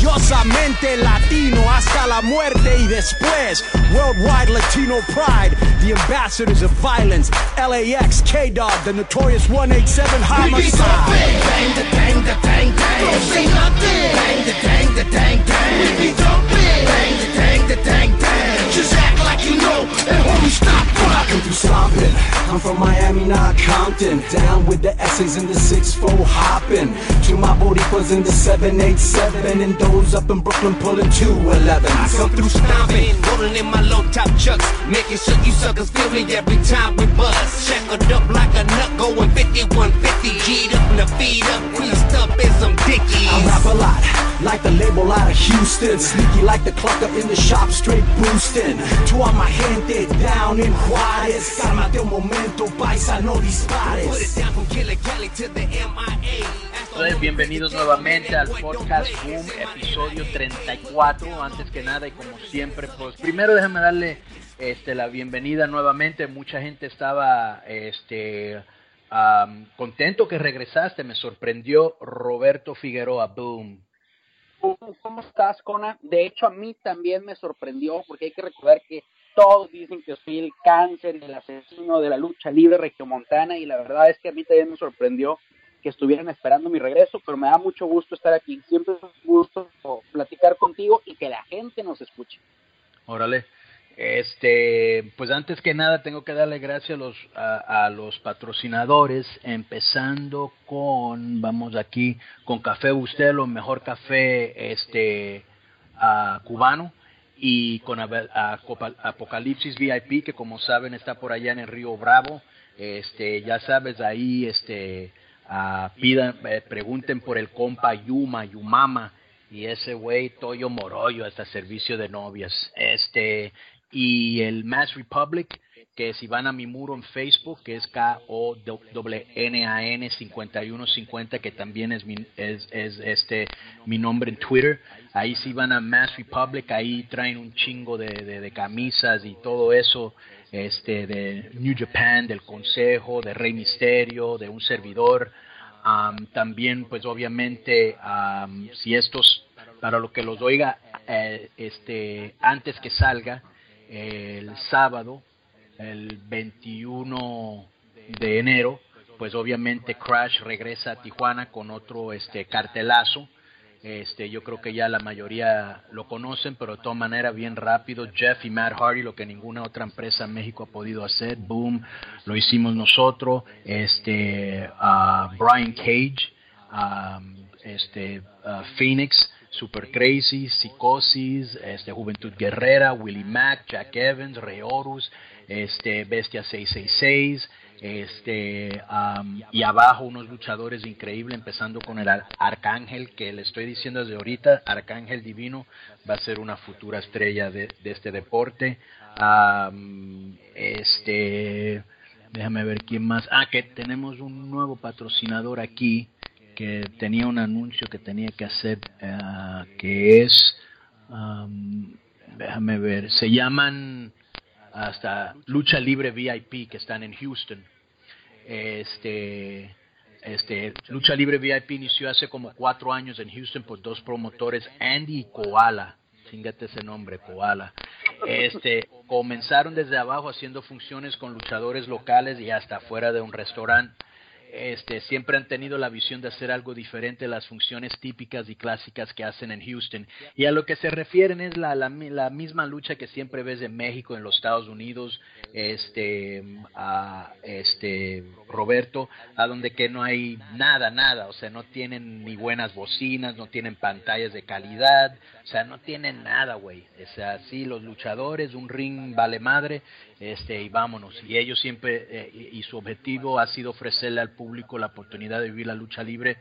orgullosamente latino hasta la muerte y después. Worldwide Latino pride, the ambassadors of violence. LAX, K Dog, the notorious 187 homicide. Bang the dang the dang dang. Don't say nothing. Bang the dang the dang dang. We be. Bang the dang the dang dang. Just act like you know. And homie, stop through stomping. I'm from Miami, not Compton. Down with the essays in the 6-4 hopping. To my Boricuas in the 787. And those up in Brooklyn pulling 211. I come through stomping, rolling in my low top chucks, making sure you suckers feel me every time we buzz. Shackled up like a nut, going 5150, G'd up in the feet up, creased up in some dickies. I rap a lot, like the label out of Houston. Sneaky like the clock up in the shop, straight boosting. To all my gente down in Juárez. Cálmate un momento, paisa, no Put it dispares. down from Killer Kelly to the MIA. That's the Entonces, bienvenidos nuevamente al podcast Boom, episodio 34. Antes que nada y como siempre, pues primero déjame darle este, la bienvenida nuevamente. Mucha gente estaba este, contento que regresaste. Me sorprendió Roberto Figueroa. Boom. ¿Cómo estás, Conan? De hecho, a mí también me sorprendió porque hay que recordar que todos dicen que soy el cáncer y el asesino de la lucha libre regiomontana y la verdad es que a mí también me sorprendió que estuvieran esperando mi regreso, pero me da mucho gusto estar aquí. Siempre es un gusto platicar contigo y que la gente nos escuche. Órale. Este, pues antes que nada tengo que darle gracias a los, a, a los patrocinadores, empezando con, vamos aquí, con Café Bustelo, mejor café este ah, cubano, y con a- Apocalipsis VIP, que como saben está por allá en el Río Bravo. Este, ya sabes, ahí este, ah, pidan, eh, pregunten por el compa Yuma, Yumama, y ese güey Toyo Moroyo hasta servicio de novias. Este y el Mass Republic que si van a mi muro en Facebook que es K O W N A N 5150 que también es mi es, es este mi nombre en Twitter. Ahí si van a Mass Republic ahí traen un chingo de, de camisas y todo eso este de New Japan, del Consejo, de Rey Misterio, de un servidor. Am, también, pues obviamente, am, si estos, para lo que los oiga, eh, este, antes que salga, el sábado, el 21 de enero, pues obviamente Crash regresa a Tijuana con otro este cartelazo. Este, yo creo que ya la mayoría lo conocen, pero de todas maneras bien rápido. Jeff y Matt Hardy, lo que ninguna otra empresa en México ha podido hacer. Boom, lo hicimos nosotros. Este, Brian Cage, este, Phoenix, Super Crazy, Psicosis, este, Juventud Guerrera, Willie Mack, Jack Evans, Rey Horus, este, Bestia 666, este, am, y abajo unos luchadores increíbles, empezando con el Ar- Arcángel, que le estoy diciendo desde ahorita, Arcángel Divino va a ser una futura estrella de, este deporte. Am, este, déjame ver quién más. Ah, que tenemos un nuevo patrocinador aquí que tenía un anuncio que tenía que hacer, ah, que es, am, déjame ver, se llaman hasta Lucha Libre VIP que están en Houston. Este, este, Lucha Libre VIP inició hace como cuatro años en Houston por dos promotores, Andy y Koala. Chingate ese nombre, Koala. Este, comenzaron desde abajo haciendo funciones con luchadores locales y hasta fuera de un restaurante. Este, siempre han tenido la visión de hacer algo diferente de las funciones típicas y clásicas que hacen en Houston. Y a lo que se refieren es la, la, mi- la misma lucha que siempre ves en México, en los Estados Unidos, este, a, este, Roberto, a donde que no hay nada, nada, o sea, no tienen ni buenas bocinas, no tienen pantallas de calidad, o sea, no tienen nada, güey. O sea, sí, los luchadores, un ring vale madre, este, y vámonos. Y ellos siempre, eh, y, y su objetivo ha sido ofrecerle al público la oportunidad de vivir la lucha libre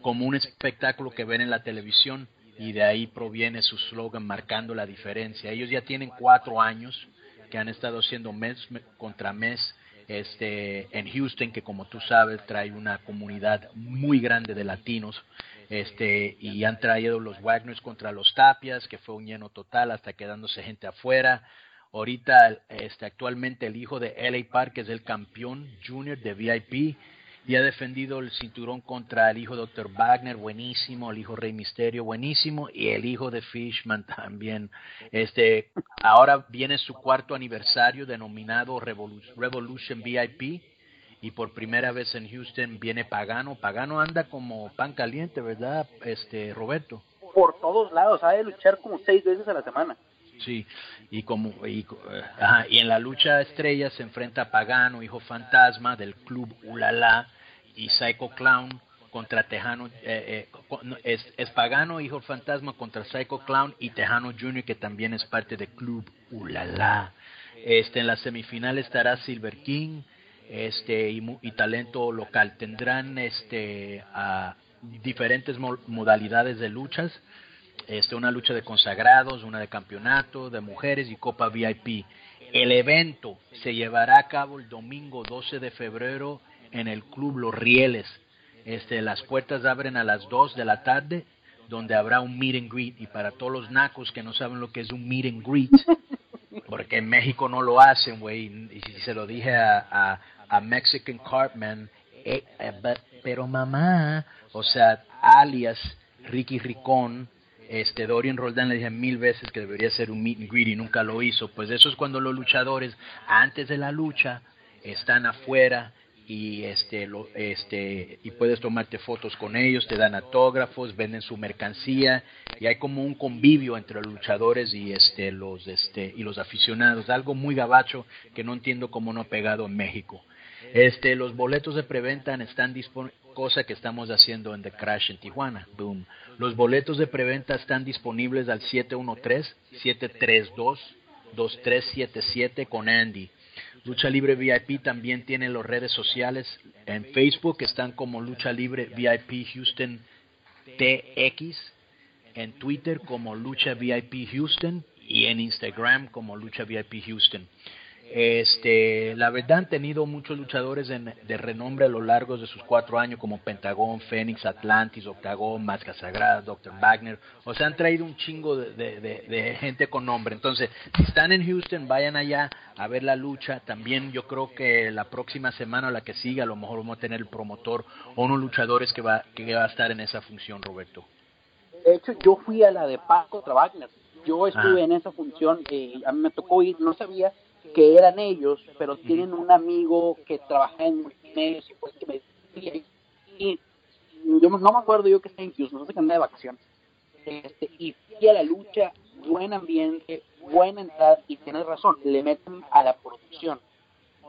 como un espectáculo que ven en la televisión y de ahí proviene su slogan marcando la diferencia. Ellos ya tienen cuatro años que han estado haciendo mes me- contra mes este en Houston que como tú sabes trae una comunidad muy grande de latinos este y han traído los Wagners contra los Tapias que fue un lleno total hasta quedándose gente afuera ahorita este actualmente el hijo de LA Park es el campeón junior de VIP y ha defendido el cinturón contra el hijo Dr. Wagner, buenísimo, el hijo Rey Misterio, buenísimo, y el hijo de Fishman también. Este, ahora viene su cuarto aniversario denominado Revolution VIP y por primera vez en Houston viene Pagano. Pagano anda como pan caliente, ¿verdad, este Roberto? Por todos lados, ha de luchar como seis veces a la semana. Sí, y como y, ajá, y en la lucha estrella se enfrenta Pagano, hijo fantasma del club Ulala y Psycho Clown contra Tejano eh, eh, es, Pagano, hijo fantasma contra Psycho Clown y Tejano Jr. que también es parte del club Ulala. Este en la semifinal estará Silver King, este y, talento local. Tendrán este diferentes modalidades de luchas este, una lucha de consagrados, una de campeonato, de mujeres y Copa VIP. El evento se llevará a cabo el domingo 12 de febrero en el Club Los Rieles. Este, las puertas abren a las 2 de la tarde, donde habrá un meet and greet. Y para todos los nacos que no saben lo que es un meet and greet, porque en México no lo hacen, güey, y se lo dije a, a, Mexican Cartman, eh, eh, pero mamá, o sea, alias Ricky Ricón, este Dorian Roldán le dije mil veces que debería ser un meet and greet y nunca lo hizo. Pues eso es cuando los luchadores antes de la lucha están afuera y este lo, este y puedes tomarte fotos con ellos, te dan autógrafos, venden su mercancía y hay como un convivio entre los luchadores y este los este y los aficionados, algo muy gabacho que no entiendo cómo no ha pegado en México. Este los boletos de preventa están disponibles cosa que estamos haciendo en The Crash en Tijuana. Boom. Los boletos de preventa están disponibles al 713-732-2377 con Andy. Lucha Libre VIP también tiene las redes sociales. En Facebook están como Lucha Libre VIP Houston TX. En Twitter como Lucha VIP Houston. Y en Instagram como Lucha VIP Houston. Este, la verdad han tenido muchos luchadores de renombre a lo largo de sus cuatro años, como Pentagón, Fénix, Atlantis, Octagón, Máscara Sagrada, Dr. Wagner. O sea, han traído un chingo de, gente con nombre. Entonces, si están en Houston, vayan allá a ver la lucha. También yo creo que la próxima semana o la que siga, a lo mejor vamos a tener el promotor o unos luchadores que va, que va a estar en esa función, Roberto. De hecho, yo fui a la de Paco Wagner. Yo estuve en esa función, eh, a mí me tocó ir, no sabía que eran ellos, pero tienen un amigo que trabaja en multimedia y pues que me y yo no me acuerdo yo que está en Houston, no sé que anda de vacaciones. Este, y fui a la lucha, buen ambiente, buena entrada, y tienes razón, le meten a la producción.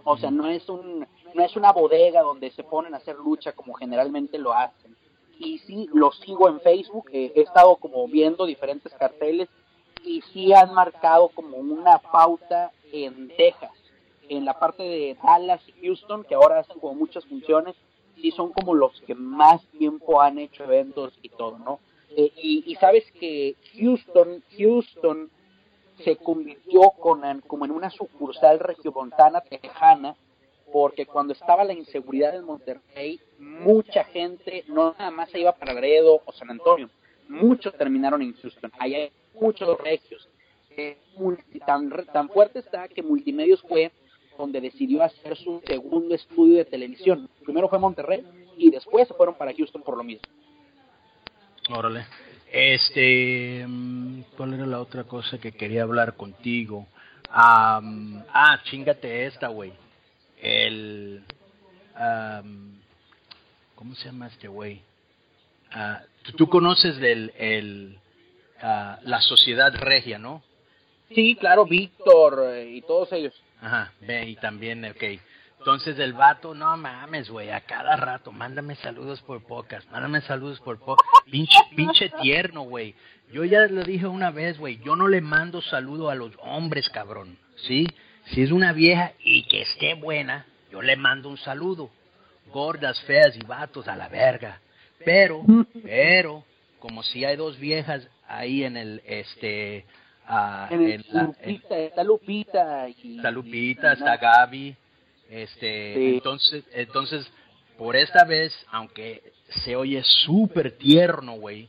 O sea, no es un no es una bodega donde se ponen a hacer lucha como generalmente lo hacen. Y sí, lo sigo en Facebook, he estado como viendo diferentes carteles y sí han marcado como una pauta en Texas, en la parte de Dallas y Houston, que ahora hacen como muchas funciones, sí son como los que más tiempo han hecho eventos y todo, ¿no? Eh, y, sabes que Houston, Houston se convirtió con, como en una sucursal regiomontana tejana, porque cuando estaba la inseguridad en Monterrey, mucha gente no nada más se iba para Laredo o San Antonio, muchos terminaron en Houston. Allá hay muchos regios. Eh, tan, tan fuerte está que Multimedios fue donde decidió hacer su segundo estudio de televisión. Primero fue Monterrey y después se fueron para Houston por lo mismo. Órale. Este, mm, ¿cuál era la otra cosa que quería hablar contigo? ah, chingate esta, güey. El, ¿cómo se llama este güey? Ah, ¿tú, conoces del, el, ah, la sociedad regia, ¿no? Sí, claro, Víctor eh, y todos ellos. Ajá, ve, y también, ok. Entonces el vato, no mames, güey, a cada rato, mándame saludos por pocas, mándame saludos por pocas. Pinche, pinche tierno, güey. Yo ya lo dije una vez, güey, yo no le mando saludo a los hombres, cabrón, ¿sí? Si es una vieja y que esté buena, yo le mando un saludo. Gordas, feas y vatos a la verga. Pero, pero, como si hay dos viejas ahí en el, este, en, la, está Lupita y, está Lupita, está Gaby, este, entonces, entonces, por esta vez, aunque se oye súper tierno, güey,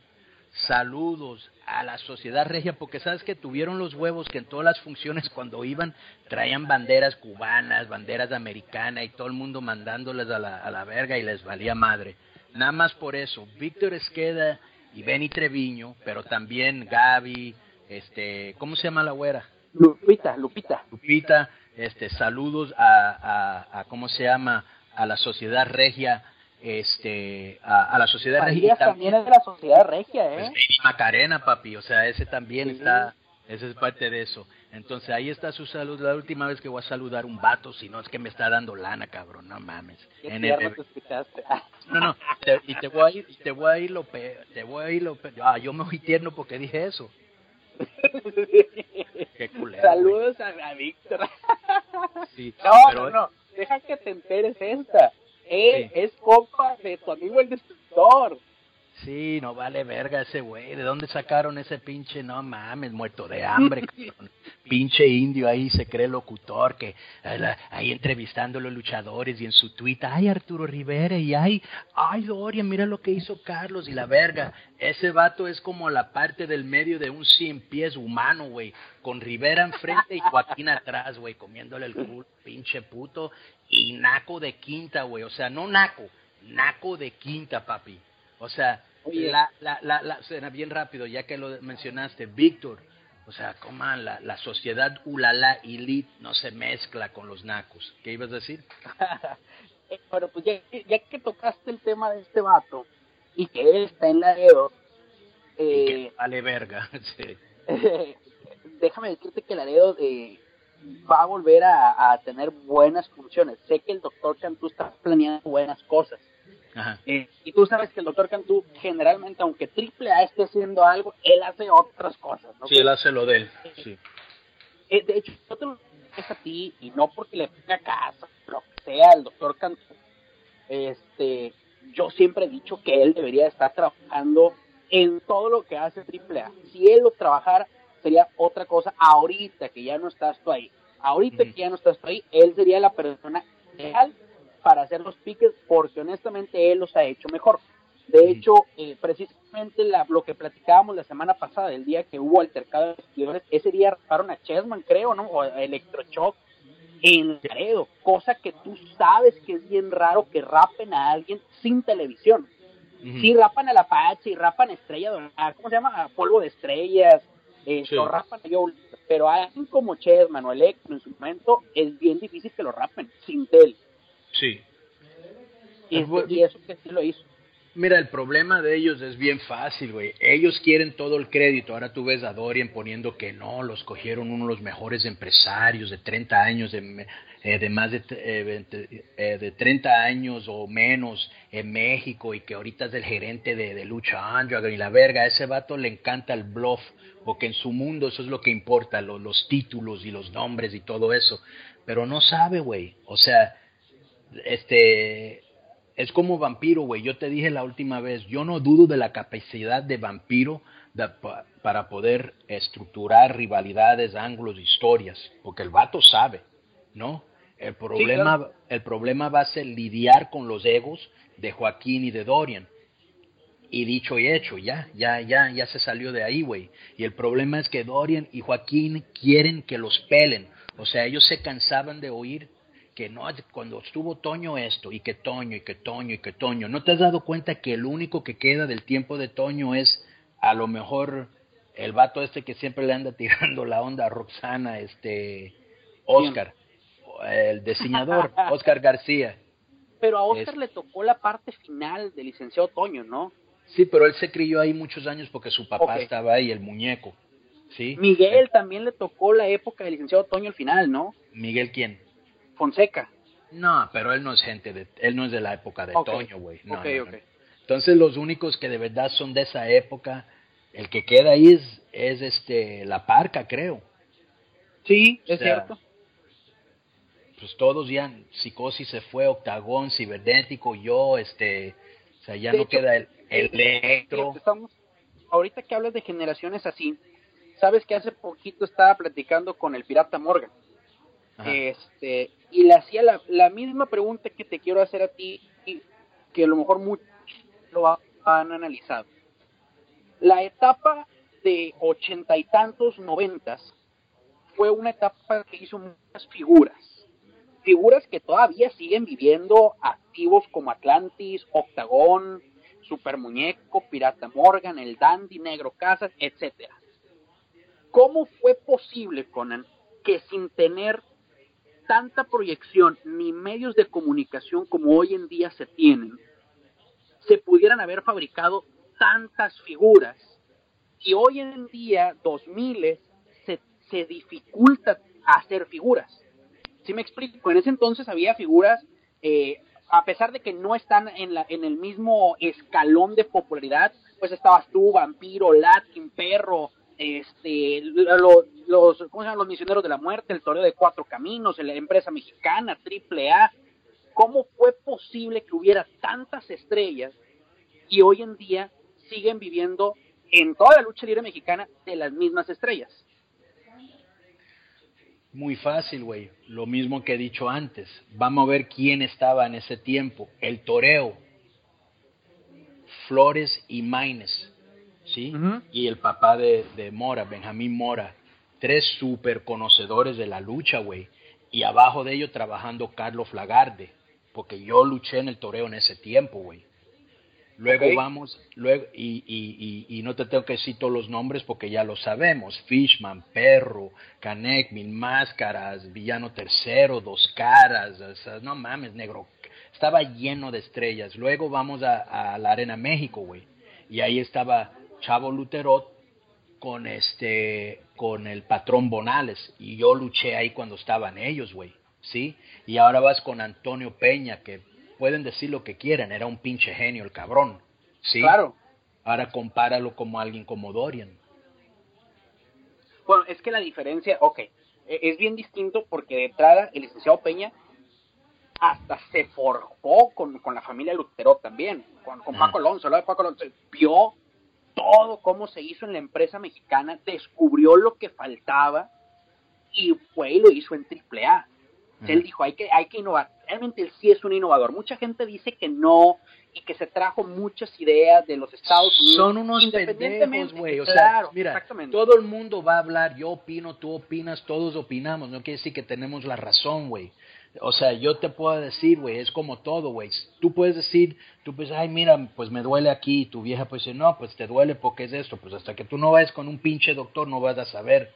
saludos a la sociedad regia, porque sabes que tuvieron los huevos que en todas las funciones cuando iban traían banderas cubanas, banderas americanas y todo el mundo mandándoles a la, a la verga y les valía madre. Nada más por eso, Víctor Esqueda y Benny Treviño, pero también Gaby, este, ¿cómo se llama la güera? Lupita, Lupita. Lupita, este, saludos a, a, a ¿cómo se llama? A la sociedad regia este a, la sociedad regia también, es de la sociedad regia eh pues Macarena papi o sea ese también está ese es parte de eso. Entonces ahí está su salud. La última vez que voy a saludar un vato si no es que me está dando lana cabrón no mames. En el, no no y te voy a ir te voy a ir lo te voy a ir lo ah, yo me voy tierno porque dije eso Qué culero, Saludos a, Víctor. Sí, no, no, no, deja que te enteres esta. Él es compa de tu amigo el destructor. Sí, no vale verga ese güey. ¿De dónde sacaron ese pinche? No mames, muerto de hambre. pinche indio ahí se cree locutor que ahí entrevistando a los luchadores y en su tweet, ay Arturo Rivera y ay, ay Dorian, mira lo que hizo Carlos y la verga. Ese vato es como la parte del medio de un cien pies humano, güey. Con Rivera enfrente y Joaquín atrás, güey, comiéndole el culo, pinche puto. Y naco de quinta, güey. O sea, no naco, naco de quinta, papi. O sea, la, la, la, la, bien rápido, ya que lo mencionaste, Víctor, o sea, coman, la, la sociedad ulala elite no se mezcla con los nacos. ¿Qué ibas a decir? Eh, bueno, pues ya, ya, que tocaste el tema de este vato y que él está en la EO, eh, vale verga, sí. déjame decirte que la eh, va a volver a, a, tener buenas funciones. Sé que el doctor Cantú está planeando buenas cosas. Eh, y tú sabes que el doctor Cantú generalmente, aunque Triple A esté haciendo algo, él hace otras cosas. ¿no? Sí, él hace lo de él. Sí. Eh, de hecho, yo te lo a ti, y no porque le ponga casa, lo que sea, el doctor Cantú, este, yo siempre he dicho que él debería estar trabajando en todo lo que hace Triple A. Si él lo trabajara, sería otra cosa ahorita que ya no estás tú ahí. Ahorita que ya no estás tú ahí, él sería la persona ideal para hacer los piques porque honestamente él los ha hecho mejor. De hecho, eh, precisamente la, lo que platicábamos la semana pasada, el día que hubo altercado de seguidores, ese día raparon a Chessman, creo, ¿no? O a Electroshock en Laredo, cosa que tú sabes que es bien raro que rapen a alguien sin televisión. Si rapan a la Apache y rapan a Estrella ¿cómo se llama? A Polvo de Estrellas, eh, lo rapan a Joe, pero a alguien como Chessman o Electro en su momento es bien difícil que lo rapen sin tele. Sí. Y, eso que sí lo hizo. Mira, el problema de ellos es bien fácil, güey. Ellos quieren todo el crédito. Ahora tú ves a Dorian poniendo que no, los cogieron uno de los mejores empresarios de 30 años, de, eh, de más de, eh, eh, de 30 años o menos en México y que ahorita es el gerente de, de Lucha Underground y la verga. A ese vato le encanta el bluff, porque en su mundo eso es lo que importa, los títulos y los nombres y todo eso. Pero no sabe, güey. O sea, este, es como vampiro, güey. Yo te dije la última vez, yo no dudo de la capacidad de vampiro para poder estructurar rivalidades, ángulos, historias, porque el vato sabe, ¿no? El problema, el problema va a ser lidiar con los egos de Joaquín y de Dorian. Y dicho y hecho, ya, ya, ya, ya se salió de ahí, güey. Y el problema es que Dorian y Joaquín quieren que los pelen. O sea, ellos se cansaban de oír que no, cuando estuvo Toño esto, y que Toño, y que Toño, y que Toño, ¿no te has dado cuenta que el único que queda del tiempo de Toño es a lo mejor el vato este que siempre le anda tirando la onda a Roxana, este, Oscar, el diseñador, Oscar García. Pero a Oscar le tocó la parte final del licenciado Toño, ¿no? Sí, pero él se crió ahí muchos años porque su papá estaba ahí, el muñeco. ¿sí? Miguel también le tocó la época del licenciado Toño al final, ¿no? ¿Miguel quién? Fonseca. No, pero él no es gente de, él no es de la época de Toño, güey. No, Entonces los únicos que de verdad son de esa época, el que queda ahí es, es este la parca, creo. Sí, es cierto. Pues todos ya, psicosis se fue, octagón, cibernético, yo, este, o sea, ya no queda el, electro. Estamos, ahorita que hablas de generaciones así, sabes que hace poquito estaba platicando con el pirata Morgan. Este, y le hacía la, misma pregunta que te quiero hacer a ti, que a lo mejor muchos lo han analizado. La etapa de ochenta y tantos noventas fue una etapa que hizo muchas figuras. Figuras que todavía siguen viviendo activos como Atlantis, Octagón, Super Muñeco, Pirata Morgan, El Dandy, Negro Casas, etc. ¿Cómo fue posible, Conan, que sin tener tanta proyección ni medios de comunicación como hoy en día se tienen, se pudieran haber fabricado tantas figuras y hoy en día, 2000, se, se dificulta hacer figuras. Si me explico? En ese entonces había figuras, eh, a pesar de que no están en, la, en el mismo escalón de popularidad, pues estabas tú, Vampiro, Latin, Perro, este, los, ¿cómo se llaman? los misioneros de la muerte, el toreo de cuatro caminos, la empresa mexicana, triple A. ¿Cómo fue posible que hubiera tantas estrellas y hoy en día siguen viviendo en toda la lucha libre mexicana de las mismas estrellas? Muy fácil, güey. Lo mismo que he dicho antes. Vamos a ver quién estaba en ese tiempo. El toreo. Flores y Maines. ¿Sí? Y el papá de, de Mora, Benjamín Mora. Tres super conocedores de la lucha, güey. Y abajo de ellos trabajando Carlos Flagarde. Porque yo luché en el toreo en ese tiempo, güey. Luego vamos, luego, y, y, y, no te tengo que decir todos los nombres porque ya lo sabemos. Fishman, Perro, Canek, Mil Máscaras, Villano Tercero, Dos Caras, no mames, negro. Estaba lleno de estrellas. Luego vamos a, la Arena México, güey. Y ahí estaba Chavo Luterot con este, con el patrón Bonales. Y yo luché ahí cuando estaban ellos, güey. ¿Sí? Y ahora vas con Antonio Peña, que pueden decir lo que quieran, era un pinche genio el cabrón. ¿sí? Claro. Ahora compáralo como alguien como Dorian. Bueno, es que la diferencia, ok, e, es bien distinto porque de entrada el licenciado Peña hasta se forjó con, la familia Lutero también, con, con Paco Alonso, de Paco Alonso, vio todo cómo se hizo en la empresa mexicana, descubrió lo que faltaba y fue y lo hizo en AAA. Él dijo, hay que, hay que innovar. Realmente él sí es un innovador. Mucha gente dice que no y que se trajo muchas ideas de los Estados Unidos. Son unos pendejos, güey. O sea, mira, todo el mundo va a hablar, yo opino, tú opinas, todos opinamos. No quiere decir que tenemos la razón, güey. O sea, yo te puedo decir, güey, es como todo, güey. Tú puedes decir, tú pues, ay, mira, pues me duele aquí. Tu vieja pues dice, no, pues te duele porque es esto. Pues hasta que tú no vayas con un pinche doctor no vas a saber.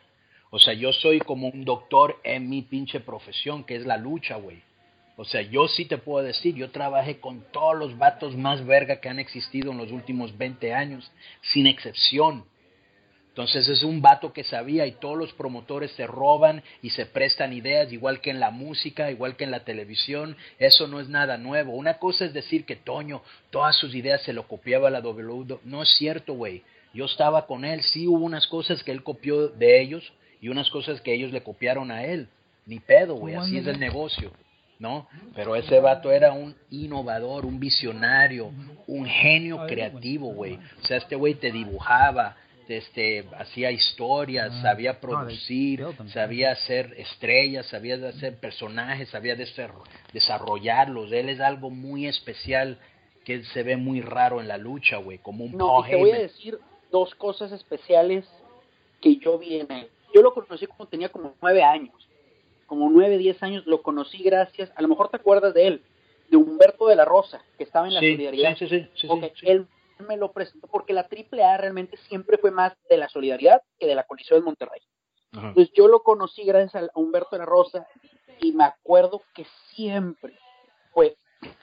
O sea, yo soy como un doctor en mi pinche profesión, que es la lucha, güey. O sea, yo sí te puedo decir, yo trabajé con todos los vatos más verga que han existido en los últimos 20 años, sin excepción. Entonces es un vato que sabía y todos los promotores se roban y se prestan ideas, igual que en la música, igual que en la televisión. Eso no es nada nuevo. Una cosa es decir que Toño, todas sus ideas se lo copiaba la WWE. No es cierto, güey. Yo estaba con él, sí hubo unas cosas que él copió de ellos, y unas cosas que ellos le copiaron a él. Ni pedo, güey, así es el negocio, ¿no? Pero ese vato era un innovador, un visionario, un genio creativo, güey. O sea, este güey te dibujaba, este, hacía historias, ah, sabía producir, sabía hacer estrellas, sabía hacer personajes, sabía desarrollarlos. Él es algo muy especial que se ve muy raro en la lucha, güey, como un No, y te voy a decir dos cosas especiales que yo vi en él. Yo lo conocí cuando tenía como nueve años, como nueve, diez años, lo conocí gracias, a lo mejor te acuerdas de él, de Humberto de la Rosa, que estaba en la solidaridad. Sí, sí, sí, Él me lo presentó porque la AAA realmente siempre fue más de la solidaridad que de la colisión de Monterrey. Entonces yo lo conocí gracias a Humberto de la Rosa y me acuerdo que siempre fue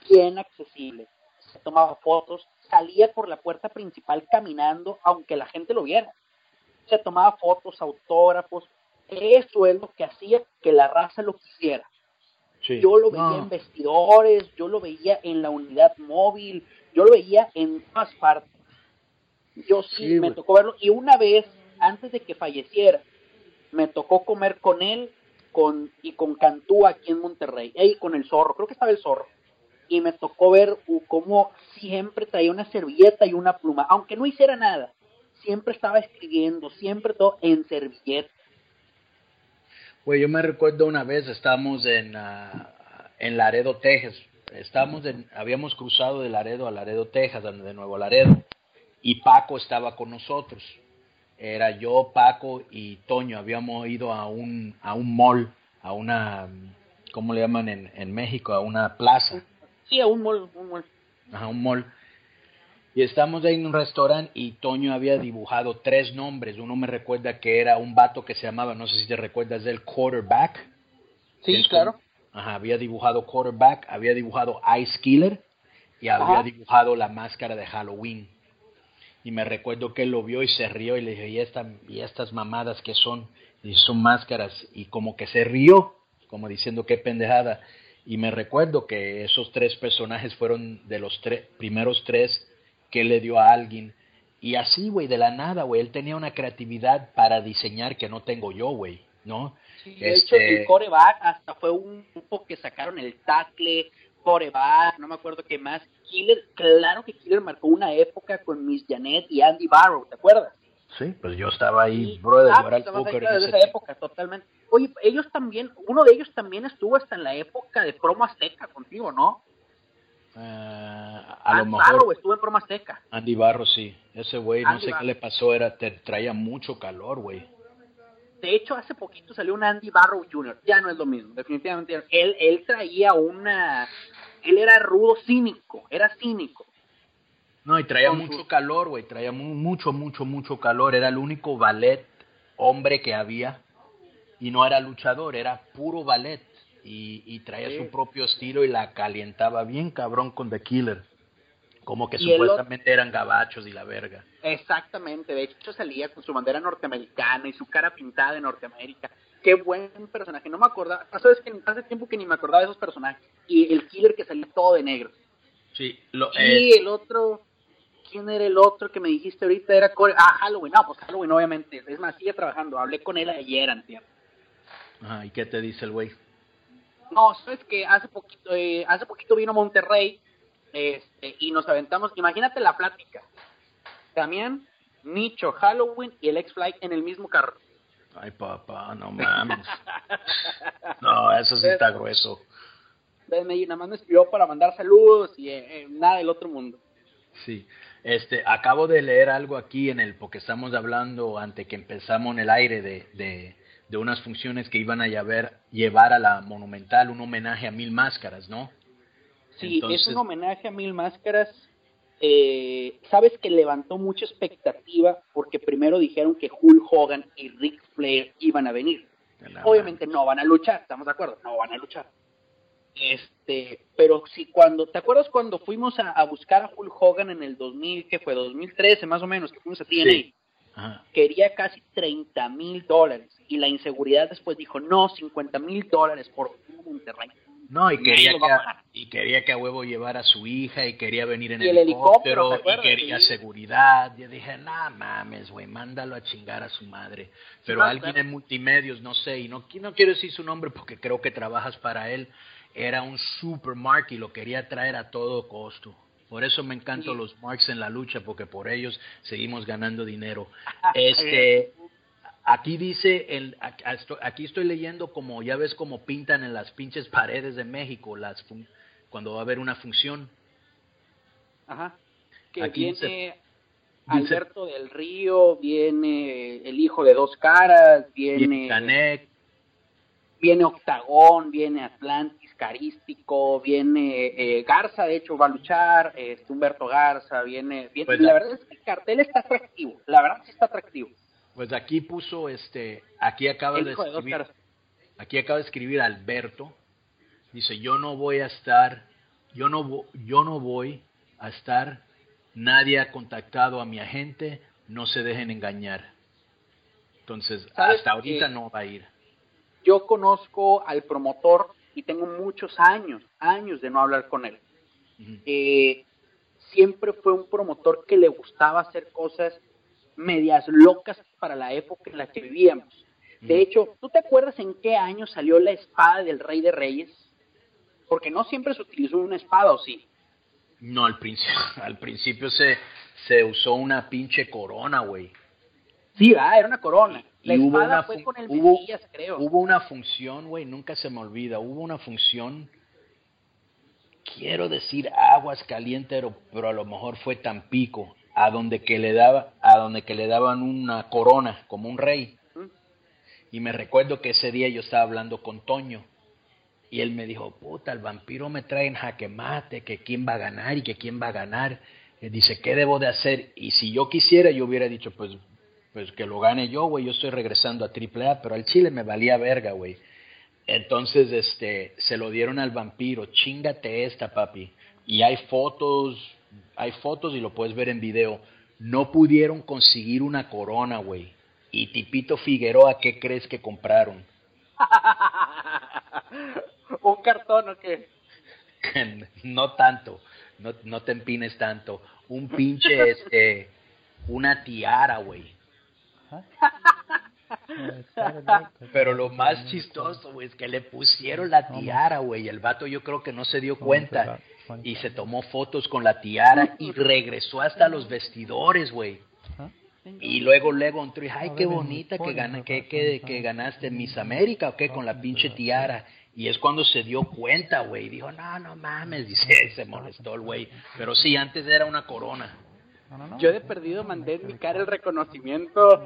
bien accesible. Se tomaba fotos, salía por la puerta principal caminando aunque la gente lo viera se tomaba fotos, autógrafos. Eso es lo que hacía que la raza lo quisiera. Yo lo veía en vestidores, yo lo veía en la unidad móvil, yo lo veía en todas partes. Yo sí, me tocó verlo. Y una vez, antes de que falleciera, me tocó comer con él con, y con Cantú aquí en Monterrey, y con el zorro, creo que estaba el zorro. Y me tocó ver cómo siempre traía una servilleta y una pluma, aunque no hiciera nada siempre estaba escribiendo, siempre todo en servilleta. Güey, yo me recuerdo una vez, estábamos en, uh, en Laredo, Texas. Estábamos en, habíamos cruzado de Laredo a Laredo, Texas, de Nuevo Laredo. y Paco estaba con nosotros. Era yo, Paco y Toño. Habíamos ido a un, a un mall, a una, ¿cómo le llaman en, en México? A una plaza. Sí, a un mall, un mall. Ajá, un mall. Y estamos ahí en un restaurante y Toño había dibujado tres nombres. Uno me recuerda que era un vato que se llamaba, no sé si te recuerdas del quarterback. Sí, claro. Ajá, había dibujado quarterback, había dibujado Ice Killer y había dibujado la máscara de Halloween. Y me recuerdo que él lo vio y se rió y le dije, ¿y, esta, y estas mamadas que son? Y son máscaras. Y como que se rió, como diciendo qué pendejada. Y me recuerdo que esos tres personajes fueron de los tres primeros tres que le dio a alguien. Y así, güey, de la nada, güey, él tenía una creatividad para diseñar que no tengo yo, güey, ¿no? de hecho, el este coreback hasta fue un grupo que sacaron el tackle, coreback, no me acuerdo qué más. Killer, claro que Killer marcó una época con Miss Janet y Andy Barrow, ¿te acuerdas? Sí, pues yo estaba ahí, brother, ah, el de esa época, totalmente. Oye, ellos también, uno de ellos también estuvo hasta en la época de promo azteca contigo, ¿no? Uh, a lo mejor. Barro estuvo en Promo Azteca. Andy Barro, sí. Ese güey, no sé qué le pasó, era te traía mucho calor, güey. De hecho, hace poquito salió un Andy Barrow Jr. Ya no es lo mismo, definitivamente. Él, él traía una... Él era rudo cínico, era cínico. No, y traía mucho calor, güey. Traía mucho, mucho, mucho calor. Era el único ballet hombre que había. Y no era luchador, era puro ballet y, traía su propio estilo y la calientaba bien cabrón con The Killer. Como que supuestamente eran gabachos y la verga. Exactamente, de hecho salía con su bandera norteamericana y su cara pintada de Norteamérica. Qué buen personaje, no me acordaba, ¿sabes que hace tiempo que ni me acordaba de esos personajes. Y el killer que salía todo de negro. Sí, lo, y el otro, ¿quién era el otro que me dijiste ahorita? Era Ah, Halloween, no, pues Halloween obviamente, es más, sigue trabajando, hablé con él ayer, antier. Ajá, ¿y qué te dice el güey? No, sabes que hace poquito, eh, hace poquito vino Monterrey este, y nos aventamos, imagínate la plática. También Nicho, Halloween y el X-Flight en el mismo carro. Ay, papá, no mames. no, eso sí está grueso. Nada más me escribió para mandar saludos y eh, eh, nada del otro mundo. Sí, este, acabo de leer algo aquí en el, porque estamos hablando ante que empezamos en el aire de, de de unas funciones que iban a llevar, llevar a la Monumental un homenaje a Mil Máscaras, ¿no? Sí, es un homenaje a Mil Máscaras. Eh, Sabes que levantó mucha expectativa porque primero dijeron que Hulk Hogan y Rick Flair iban a venir. Obviamente no van a luchar, estamos de acuerdo, no van a luchar. Este, pero si cuando, ¿te acuerdas cuando fuimos a, buscar a Hulk Hogan en el 2000, que fue 2013 más o menos, que fuimos a TNA? Quería casi 30 mil dólares y la inseguridad después dijo, no, 50 mil dólares por Monterrey. No, y quería, que a, y quería que a huevo llevara a su hija y quería venir en el helicóptero, y quería seguridad. Yo dije, no mames, güey, mándalo a chingar a su madre. Pero alguien en multimedios, no sé, y no, no quiero decir su nombre porque creo que trabajas para él, era un supermarket y lo quería traer a todo costo. Por eso me encantan los marks en la lucha, porque por ellos seguimos ganando dinero. Este, aquí dice, el, aquí estoy leyendo como, ya ves como pintan en las pinches paredes de México las cuando va a haber una función. Ajá. Que viene Alberto del Río, viene el hijo de dos caras, viene... Canek. Viene Octagón, viene Atlantis carístico, viene eh, Garza, de hecho va a luchar, este, Humberto Garza, viene, viene pues la verdad es que el cartel está atractivo, la verdad sí está atractivo. Pues aquí puso, este, aquí acaba de escribir, aquí acaba de escribir Alberto, dice, yo no voy a estar, yo no, yo no voy a estar, nadie ha contactado a mi agente, no se dejen engañar. Entonces, hasta ahorita no va a ir. Yo conozco al promotor y tengo muchos años, años de no hablar con él. Eh, siempre fue un promotor que le gustaba hacer cosas medias locas para la época en la que vivíamos. De hecho, ¿tú te acuerdas en qué año salió la espada del Rey de Reyes? Porque no siempre se utilizó una espada, ¿o sí? No, al principio, al principio se, se usó una pinche corona, güey. Sí, ah, era una corona. La espada fue con el hubo, creo. Hubo una función, güey, nunca se me olvida. Hubo una función, quiero decir aguas calientes, pero, a lo mejor fue Tampico. A donde que le daba, a donde que le daban una corona como un rey. Y me recuerdo que ese día yo estaba hablando con Toño y él me dijo, puta, el vampiro me trae en jaque mate, que quién va a ganar y que quién va a ganar. Él dice, ¿qué debo de hacer? Y si yo quisiera, yo hubiera dicho, pues, pues que lo gane yo, güey, yo estoy regresando a AAA, pero al Chile me valía verga, güey. Entonces, este, se lo dieron al vampiro, chingate esta, papi. Y hay fotos, hay fotos y lo puedes ver en video. No pudieron conseguir una corona, güey. Y Tipito Figueroa, ¿qué crees que compraron? ¿Un cartón o qué? no tanto, no, no te empines tanto. Un pinche, este, una tiara, güey. Pero lo más chistoso, güey, es que le pusieron la tiara, güey. El vato yo creo que no se dio cuenta y se tomó fotos con la tiara y regresó hasta los vestidores, güey. Y luego luego entró y, ay, qué bonita que, gana, que, que, que ganaste Miss América o qué con la pinche tiara. Y es cuando se dio cuenta, güey. Dijo, no, no mames, dice, se molestó el güey. Pero sí, antes era una corona. Yo de perdido mandé en mi cara el reconocimiento.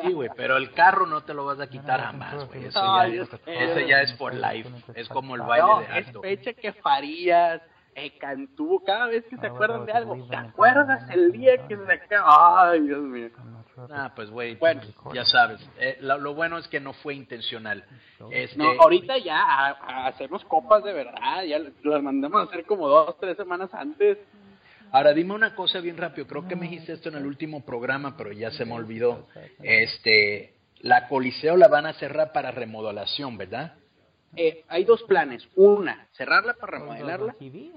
Sí, güey, pero el carro no te lo vas a quitar jamás, güey. Eso, ya, es, eso ya es for life. Es como el baile de alto. Es fecha que Farías, eh, Cantú, cada vez que se acuerdan de algo, ¿te acuerdas el día que se? Ay, Dios mío. Ah, pues güey, bueno, ya sabes. Eh, lo, bueno es que no fue intencional. Este... No, ahorita ya hacemos copas de verdad, ya las mandamos a hacer como dos, tres semanas antes. Ahora dime una cosa bien rápido, creo que me dijiste esto en el último programa, pero ya se me olvidó. Este, la Coliseo la van a cerrar para remodelación, ¿verdad? Eh, hay dos planes. Una, cerrarla para remodelarla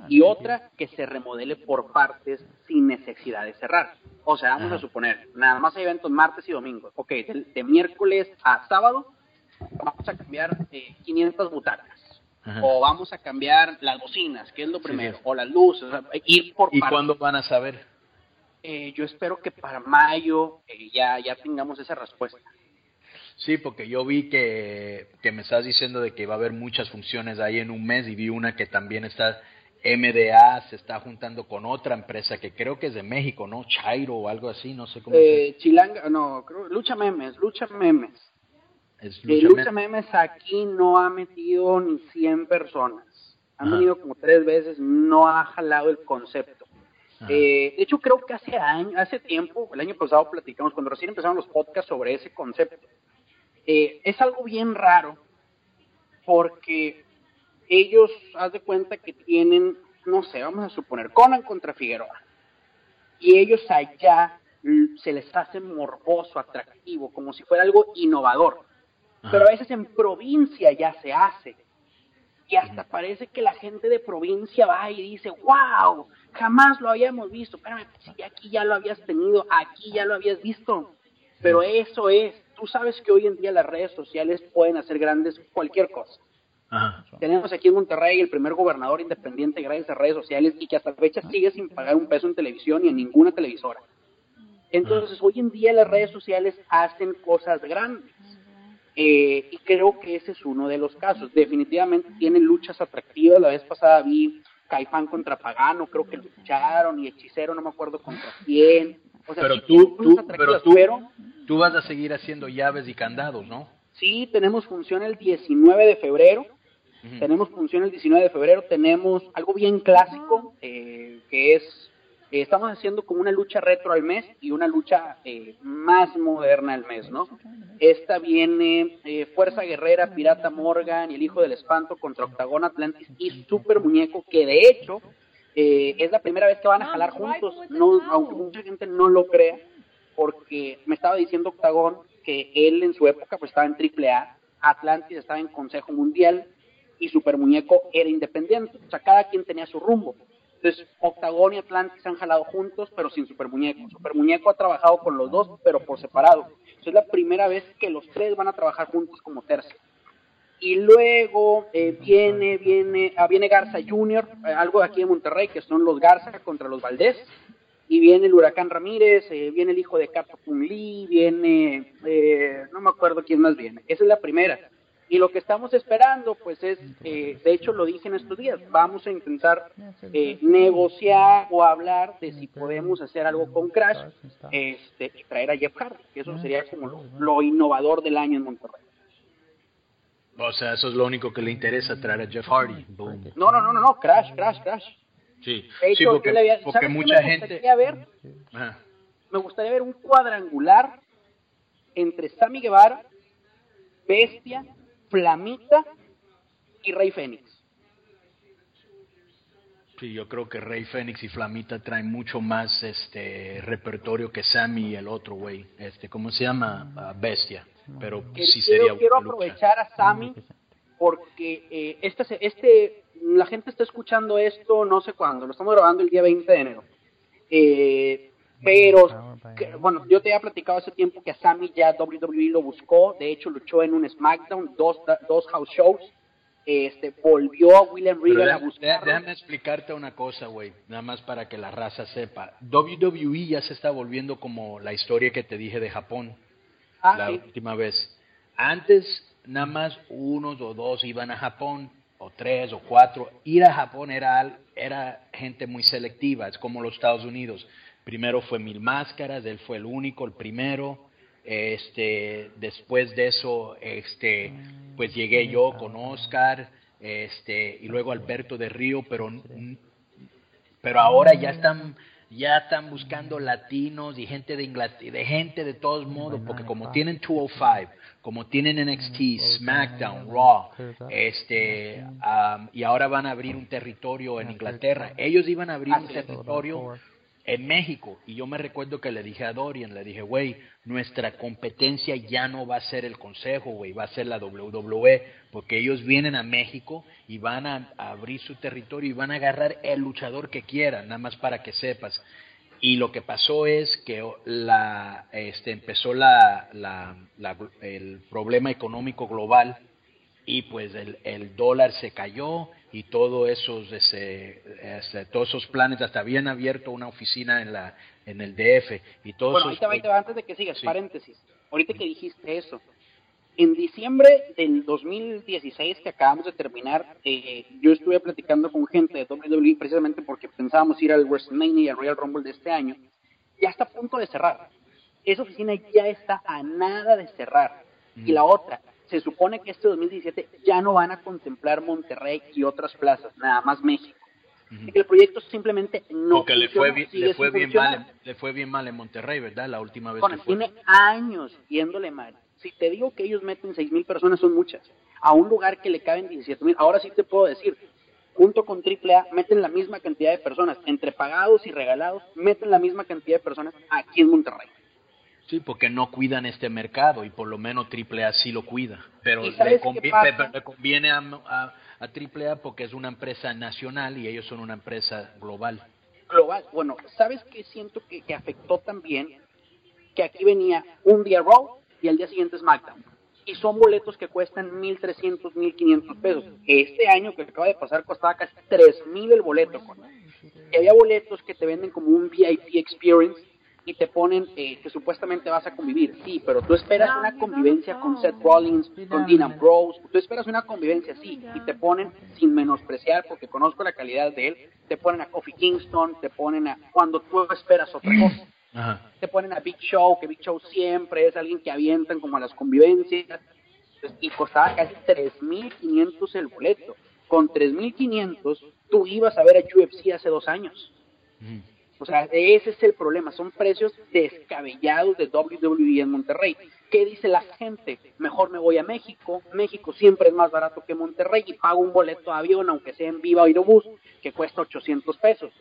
y otra, que se remodele por partes sin necesidad de cerrar. O sea, vamos a suponer, nada más hay eventos martes y domingo. Ok, de, miércoles a sábado vamos a cambiar eh, 500 butacas. O vamos a cambiar las bocinas, que es lo primero, o las luces, ir por ¿Y cuándo van a saber? Eh, yo espero que para mayo eh, ya, ya tengamos esa respuesta. Sí, porque yo vi que, que me estás diciendo de que va a haber muchas funciones ahí en un mes y vi una que también está, MDA se está juntando con otra empresa que creo que es de México, ¿no? Chairo o algo así, no sé cómo. Eh, Chilanga, no, creo, Lucha Memes, Lucha Memes. Es Lucha, Memes aquí no ha metido ni 100 personas. Han venido como tres veces, no ha jalado el concepto. Eh, de hecho, creo que hace año, hace tiempo, el año pasado platicamos, cuando recién empezaron los podcasts sobre ese concepto. Eh, es algo bien raro porque ellos, haz de cuenta que tienen, no sé, vamos a suponer, Conan contra Figueroa. Y ellos allá se les hace morboso, atractivo, como si fuera algo innovador. Pero a veces en provincia ya se hace. Y hasta parece que la gente de provincia va y dice, wow, jamás lo habíamos visto. Espérame, si aquí ya lo habías tenido, aquí ya lo habías visto. Pero eso es, tú sabes que hoy en día las redes sociales pueden hacer grandes cualquier cosa. Tenemos aquí en Monterrey el primer gobernador independiente gracias a redes sociales y que hasta la fecha sigue sin pagar un peso en televisión y en ninguna televisora. Entonces, hoy en día las redes sociales hacen cosas grandes. Eh, y creo que ese es uno de los casos. Definitivamente tienen luchas atractivas. La vez pasada vi Caifán contra Pagano, creo que lucharon, y Hechicero, no me acuerdo contra quién. pero, tú, pero, tú, tú vas a seguir haciendo llaves y candados, ¿no? Sí, tenemos función el 19 de febrero. Tenemos función el 19 de febrero. Tenemos algo bien clásico, eh, que es eh, estamos haciendo como una lucha retro al mes y una lucha eh, más moderna al mes, ¿no? Esta viene eh, Fuerza Guerrera, Pirata Morgan y el Hijo del Espanto contra Octagón Atlantis y Super Muñeco, que de hecho es la primera vez que van a jalar juntos, no, aunque mucha gente no lo crea, porque me estaba diciendo Octagón que él en su época pues estaba en AAA, Atlantis estaba en Consejo Mundial y Super Muñeco era independiente, o sea, cada quien tenía su rumbo. Entonces, Octagón y Atlantis han jalado juntos, pero sin Super Muñeco. Super Muñeco ha trabajado con los dos, pero por separado. es la primera vez que los tres van a trabajar juntos como tercio. Y luego eh, viene, viene, ah, viene Garza Junior, eh, algo de aquí de Monterrey, que son los Garza contra los Valdés. Y viene el Huracán Ramírez, eh, viene el hijo de Capo Lee, viene, no me acuerdo quién más viene. Esa es la primera. Y lo que estamos esperando, pues es, eh, de hecho lo dije en estos días, vamos a intentar eh, negociar o hablar de si podemos hacer algo con Crash este, y traer a Jeff Hardy, que eso sería como lo, innovador del año en Monterrey. O sea, eso es lo único que le interesa, traer a Jeff Hardy. No, no, no, no, no, Crash, Crash, Crash. Sí, sí porque, porque mucha gente... Ver? Me gustaría ver un cuadrangular entre Sammy Guevara, Bestia, Flamita y Rey Fénix. Sí, yo creo que Rey Fénix y Flamita traen mucho más este repertorio que Sammy y el otro güey, este, ¿cómo se llama? Ah, Bestia. Pero sí sería quiero aprovechar a Sammy porque eh, este, este, la gente está escuchando esto no sé cuándo, lo estamos grabando el día 20 de enero. Eh, pero, bueno, yo te había platicado hace tiempo que a Sammy ya WWE lo buscó, de hecho luchó en un SmackDown, dos, dos house shows, este, volvió a William Regal a buscar. Déjame explicarte una cosa, güey, nada más para que la raza sepa. WWE ya se está volviendo como la historia que te dije de Japón ah, la última vez. Antes, nada más unos o dos iban a Japón, o tres o cuatro. Ir a Japón era, era gente muy selectiva, es como los Estados Unidos Primero fue Mil Máscaras, él fue el único, el primero. Este, después de eso, este, pues llegué yo con Oscar, este, y luego Alberto de Río, pero, pero ahora ya están, ya están buscando latinos y gente de Inglaterra, de gente de todos modos, porque como tienen 205, como tienen NXT, SmackDown, Raw, este, y ahora van a abrir un territorio en Inglaterra. Ellos iban a abrir un territorio en México. Y yo me recuerdo que le dije a Dorian, le dije, güey, nuestra competencia ya no va a ser el Consejo, güey, va a ser la WWE, porque ellos vienen a México y van a, abrir su territorio y van a agarrar el luchador que quieran, nada más para que sepas. Y lo que pasó es que la, este, empezó la, la, el problema económico global y pues el, el dólar se cayó y todo esos ese, ese, todos esos planes hasta habían abierto una oficina en la en el DF y todos bueno ahorita, antes de que sigas paréntesis. Ahorita que dijiste eso en diciembre del 2016 que acabamos de terminar eh, yo estuve platicando con gente de WWE precisamente porque pensábamos ir al WrestleMania y al Royal Rumble de este año ya está a punto de cerrar. Esa oficina ya está a nada de cerrar. Y la otra se supone que este 2017 ya no van a contemplar Monterrey y otras plazas, nada más México. El proyecto simplemente no Porque le fue, bien, le, fue bien mal, en, le fue bien mal en Monterrey, ¿verdad? La última vez que fue. Tiene años yéndole mal. Si te digo que ellos meten seis mil personas, son muchas. A un lugar que le caben 17 mil. Ahora sí te puedo decir, junto con AAA, meten la misma cantidad de personas. Entre pagados y regalados, meten la misma cantidad de personas aquí en Monterrey. Sí, porque no cuidan este mercado y por lo menos AAA sí lo cuida. Pero le, conviene, a, a, AAA porque es una empresa nacional y ellos son una empresa global. Global. Bueno, ¿sabes qué siento que, que afectó también? Que aquí venía un día Raw y al día siguiente SmackDown. Y son boletos que cuestan 1.300, 1.500 pesos. Este año que acaba de pasar costaba casi 3.000 el boleto. Y había boletos que te venden como un VIP experience y te ponen eh, que supuestamente vas a convivir. Sí, pero tú esperas una convivencia con Seth Rollins, con Dean Ambrose, tú esperas una convivencia así y te ponen, sin menospreciar, porque conozco la calidad de él, te ponen a Kofi Kingston, te ponen a cuando tú esperas otra cosa. Te ponen a Big Show, que Big Show siempre es alguien que avientan como a las convivencias, y costaba casi 3.500 el boleto. Con 3.500 tú ibas a ver a UFC hace dos años. O sea, ese es el problema, son precios descabellados de WWE en Monterrey. ¿Qué dice la gente? Mejor me voy a México, México siempre es más barato que Monterrey y pago un boleto de avión, aunque sea en Viva Aerobús, que cuesta 800 pesos.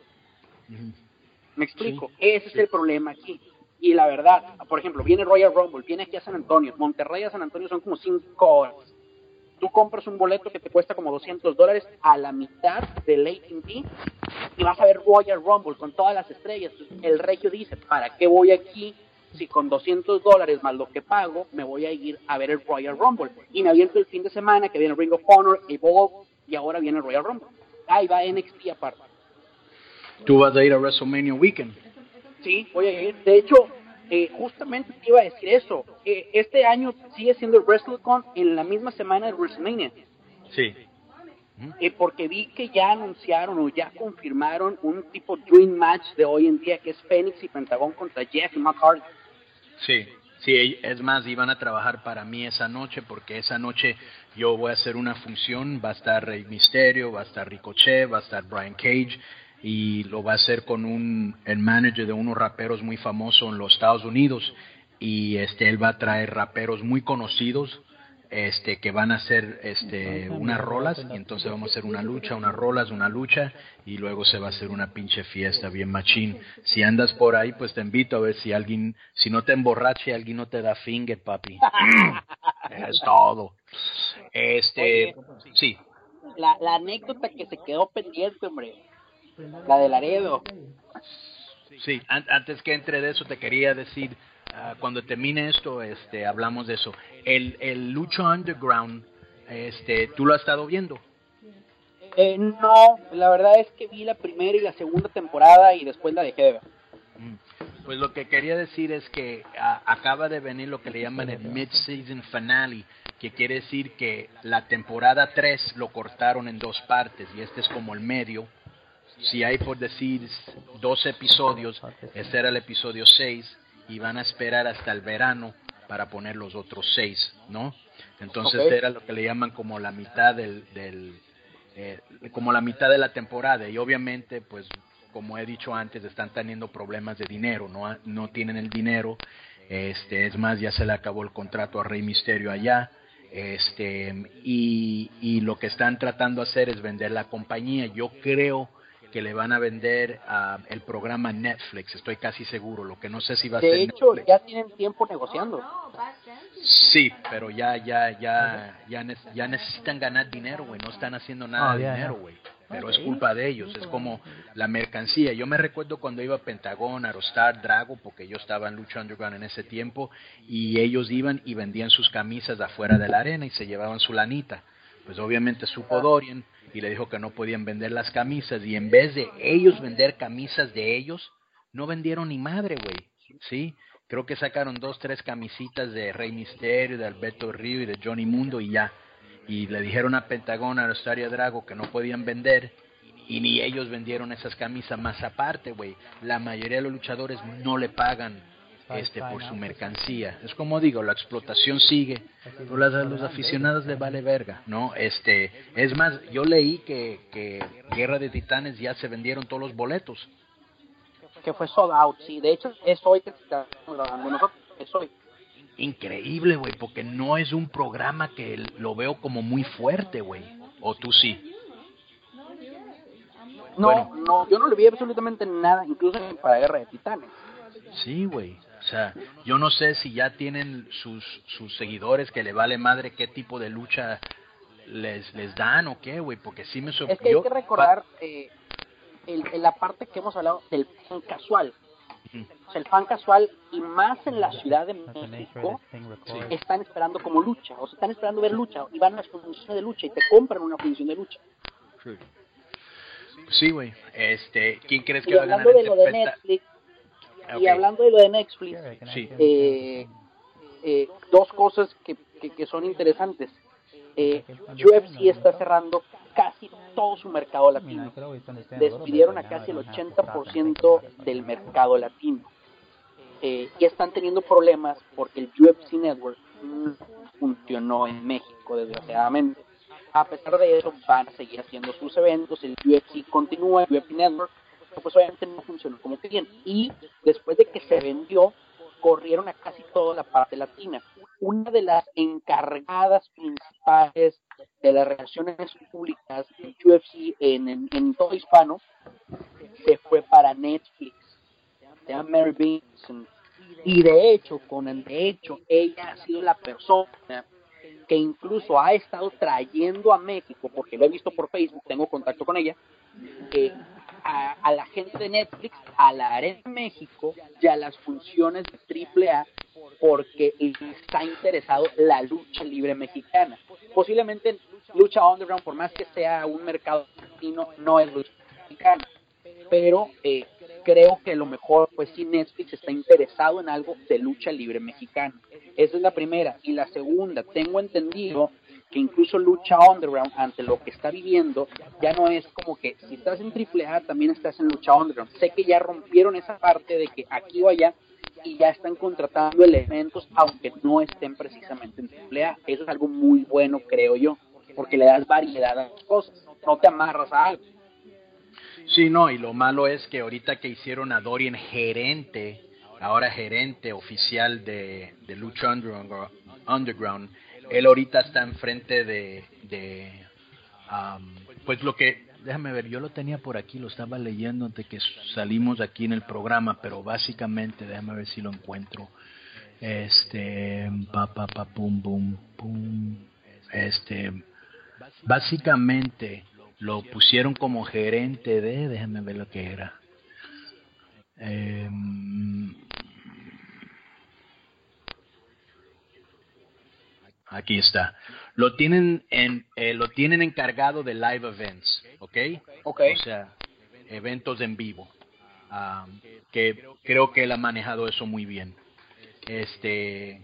¿Me explico? Ese es el problema aquí. Y la verdad, por ejemplo, viene Royal Rumble, viene aquí a San Antonio, Monterrey a San Antonio son como 5 horas tú compras un boleto que te cuesta como 200 dólares a la mitad del AT&T y vas a ver Royal Rumble con todas las estrellas. El regio dice, ¿para qué voy aquí si con 200 dólares más lo que pago me voy a ir a ver el Royal Rumble? Y me aviento el fin de semana que viene Ring of Honor, Evolve y ahora viene el Royal Rumble. Ahí va NXT aparte. ¿Tú vas a ir a WrestleMania Weekend? Sí, voy a ir. De hecho, eh, justamente te iba a decir eso. Eh, este año sigue siendo el WrestleCon en la misma semana de WrestleMania. Sí. Eh, porque vi que ya anunciaron o ya confirmaron un tipo Dream Match de hoy en día que es Phoenix y Pentagón contra Jeff y McCarthy. Sí, sí, es más, iban a trabajar para mí esa noche porque esa noche yo voy a hacer una función, va a estar Rey Misterio, va a estar Ricochet, va a estar Brian Cage y lo va a hacer con un el manager de unos raperos muy famosos en los Estados Unidos y este él va a traer raperos muy conocidos este que van a hacer este unas rolas y entonces vamos a hacer una lucha, unas rolas, una lucha y luego se va a hacer una pinche fiesta bien machín. Si andas por ahí, pues te invito a ver si alguien si no te emborrache, alguien no te da finger, papi. es todo. Este, sí. La, la anécdota que se quedó pendiente, hombre la de Laredo. Sí, antes que entre de eso te quería decir, ah, cuando termine esto, este, hablamos de eso. El, el Lucha Underground, este, ¿tú lo has estado viendo? Eh, no, la verdad es que vi la primera y la segunda temporada y después la dejé de ver. Mm. Pues lo que quería decir es que ah, acaba de venir lo que le llaman el mid-season finale, que quiere decir que la temporada 3 lo cortaron en dos partes y este es como el medio si hay por decir dos episodios, este era el episodio 6 y van a esperar hasta el verano para poner los otros seis, ¿no? Entonces era lo que le llaman como la mitad del, del eh, como la mitad de la temporada. Y obviamente pues como he dicho antes están teniendo problemas de dinero, no no tienen el dinero, este es más ya se le acabó el contrato a Rey Misterio allá, este y, y lo que están tratando de hacer es vender la compañía. Yo creo que le van a vender a el programa Netflix, estoy casi seguro, lo que no sé si va a ser De hecho, ya tienen tiempo negociando. Sí, pero ya ya ya ya, ya necesitan ganar dinero, güey, no están haciendo nada oh, de dinero, güey. Pero es culpa de ellos, es como la mercancía. Yo me recuerdo cuando iba a Pentagón, Aerostar, Drago, porque yo estaba en Lucha Underground en ese tiempo, y ellos iban y vendían sus camisas afuera de la arena y se llevaban su lanita. Pues obviamente supo Dorian y le dijo que no podían vender las camisas y en vez de ellos vender camisas de ellos, no vendieron ni madre, güey. Sí, creo que sacaron dos, tres camisitas de Rey Misterio, de Alberto Río y de Johnny Mundo y ya. Y le dijeron a Pentagón, a Rosario Drago que no podían vender y ni ellos vendieron esas camisas más aparte, güey. La mayoría de los luchadores no le pagan este por su mercancía. Es como digo, la explotación sigue, pero las, los aficionados le vale verga, ¿no? Este, es más, yo leí que, que Guerra de Titanes ya se vendieron todos los boletos. Que fue sold out, sí. De hecho, es hoy que nosotros, es hoy. Increíble, güey, porque no es un programa que lo veo como muy fuerte, güey. ¿O tú sí? No, no, yo no le vi absolutamente nada, incluso para Guerra de Titanes. Sí, güey. O sea, yo no sé si ya tienen sus, sus seguidores que le vale madre qué tipo de lucha les, les dan o qué, güey, porque sí me sorprendió. Es que hay que recordar eh, el, la parte que hemos hablado del fan casual. O sea, el fan casual y más en la Ciudad de México están esperando como lucha, o sea, están esperando ver lucha y van a las funciones de lucha y te compran una función de lucha. Sí, güey. Este, ¿quién crees que y va a ganar? de lo de Netflix, y hablando de lo de Netflix, eh, eh, dos cosas que, que, son interesantes. Eh, UFC está cerrando casi todo su mercado latino. Despidieron a casi el 80% del mercado latino. Eh, y están teniendo problemas porque el UFC Network no funcionó en México, desgraciadamente. A pesar de eso, van a seguir haciendo sus eventos. El UFC continúa, el UFC Network pues obviamente no funcionó como bien Y después de que se vendió, corrieron a casi toda la parte latina. Una de las encargadas principales de las relaciones públicas de UFC en, en, todo hispano se fue para Netflix. Se llama Mary Benson. Y de hecho, con de hecho, ella ha sido la persona que incluso ha estado trayendo a México, porque lo he visto por Facebook, tengo contacto con ella, que a, la gente de Netflix a la Arena México y a las funciones de AAA porque está interesado la lucha libre mexicana. Posiblemente lucha underground, por más que sea un mercado latino, no es lucha mexicana. Pero eh, creo que lo mejor pues si Netflix está interesado en algo de lucha libre mexicana. Esa es la primera. Y la segunda, tengo entendido que incluso lucha underground ante lo que está viviendo ya no es como que si estás en AAA también estás en lucha underground. Sé que ya rompieron esa parte de que aquí o allá y ya están contratando elementos aunque no estén precisamente en AAA. Eso es algo muy bueno, creo yo, porque le das variedad a las cosas, no te amarras a algo. Sí, no, y lo malo es que ahorita que hicieron a Dorian gerente, ahora gerente oficial de, de Lucha Underground, él ahorita está enfrente de, de pues lo que, déjame ver, yo lo tenía por aquí, lo estaba leyendo antes que salimos aquí en el programa, pero básicamente, déjame ver si lo encuentro. Este, pa, pa, pa, pum, pum, pum. Este, básicamente, lo pusieron como gerente de, déjenme ver lo que era. Em, aquí está. Lo tienen en, eh, lo tienen encargado de live events, ¿ok? Ok. O sea, eventos en vivo. que creo que él ha manejado eso muy bien. Este,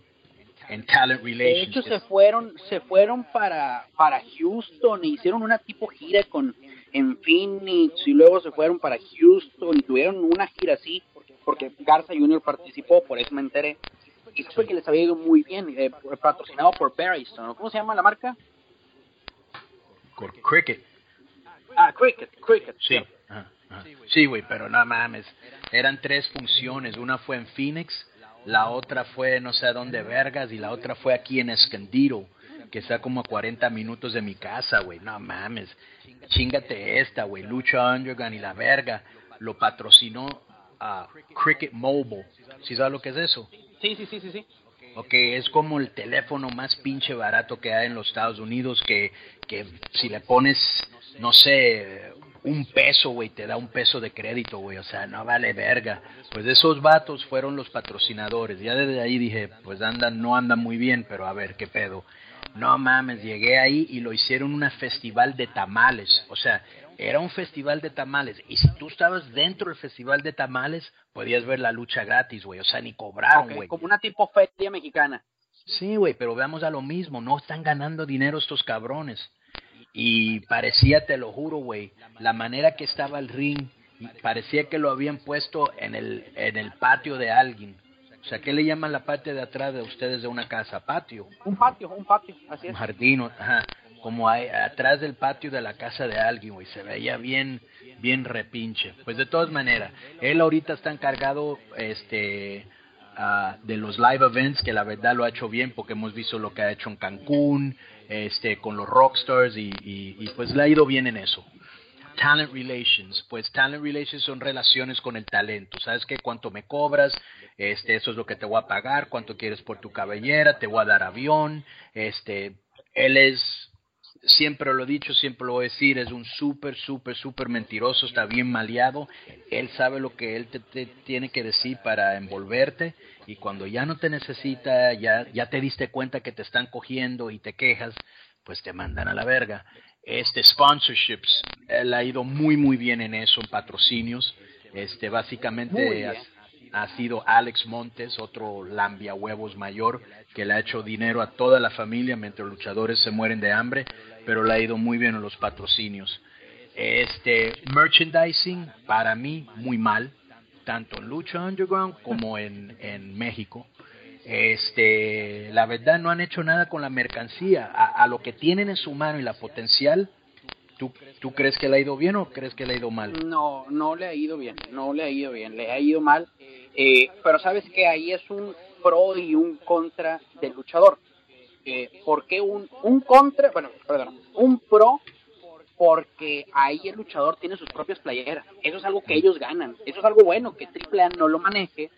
en talent relations. De hecho se fueron se fueron para para Houston e hicieron una tipo gira con en Phoenix y luego se fueron para Houston y tuvieron una gira así porque Garza Jr. participó, por eso me enteré. Y fue que les había ido muy bien, eh, patrocinado por Barrystone. ¿Cómo se llama la marca? Cricket. Ah, Cricket, Cricket. Sí. Sí, güey, pero no mames. Eran tres funciones. Una fue en Phoenix, la otra fue no sé a dónde vergas y la otra fue aquí en Escondido, que está como a 40 minutos de mi casa, güey. No mames, chingate esta, güey. Lucha Underground y la verga lo patrocinó a Cricket Mobile. ¿Sí sabes lo que es eso? Sí, sí, sí, sí, sí. Ok, es como el teléfono más pinche barato que hay en los Estados Unidos, que, que si le pones, no sé, un peso, güey, te da un peso de crédito, güey, o sea, no vale verga. Pues esos vatos fueron los patrocinadores. Ya desde ahí dije, pues andan, no andan muy bien, pero a ver, qué pedo. No mames, llegué ahí y lo hicieron una festival de tamales. O sea, era un festival de tamales. Y si tú estabas dentro del festival de tamales, podías ver la lucha gratis, güey. O sea, ni cobraron, güey. como una tipo feria mexicana. Sí, güey, pero veamos a lo mismo. No están ganando dinero estos cabrones. Y parecía, te lo juro, güey, la manera que estaba el ring, parecía que lo habían puesto en el, en el patio de alguien. O sea, ¿qué le llaman la parte de atrás de ustedes de una casa? Patio. Un patio, un patio, así es. Un jardín, ajá. Como hay, atrás del patio de la casa de alguien, güey. Se veía bien, bien repinche. Pues de todas maneras, él ahorita está encargado, este, uh, de los live events, que la verdad lo ha hecho bien, porque hemos visto lo que ha hecho en Cancún, este, con los rockstars y, y, pues le ha ido bien en eso. Talent relations, pues talent relations son relaciones con el talento. Sabes que cuánto me cobras, este, eso es lo que te voy a pagar, cuánto quieres por tu cabellera, te voy a dar avión, este, él es siempre lo he dicho, siempre lo voy a decir, es un súper, súper, súper mentiroso, está bien maleado, él sabe lo que él te, tiene que decir para envolverte y cuando ya no te necesita, ya, ya te diste cuenta que te están cogiendo y te quejas, pues te mandan a la verga. Este sponsorships, él ha ido muy muy bien en eso, en patrocinios. Este básicamente ha, sido Alex Montes, otro lambia huevos mayor, que le ha hecho dinero a toda la familia mientras luchadores se mueren de hambre, pero le ha ido muy bien en los patrocinios. Este merchandising para mí muy mal, tanto en Lucha Underground como en, en México. Este, la verdad no han hecho nada con la mercancía, a, lo que tienen en su mano y la potencial. ¿Tú, ¿Tú crees que le ha ido bien o crees que le ha ido mal? No, no le ha ido bien, no le ha ido bien, le ha ido mal. Eh, pero sabes que ahí es un pro y un contra del luchador. Eh, ¿Por qué un, un contra? Bueno, perdón, un pro porque ahí el luchador tiene sus propias playeras. Eso es algo que ellos ganan. Eso es algo bueno que AAA no lo maneje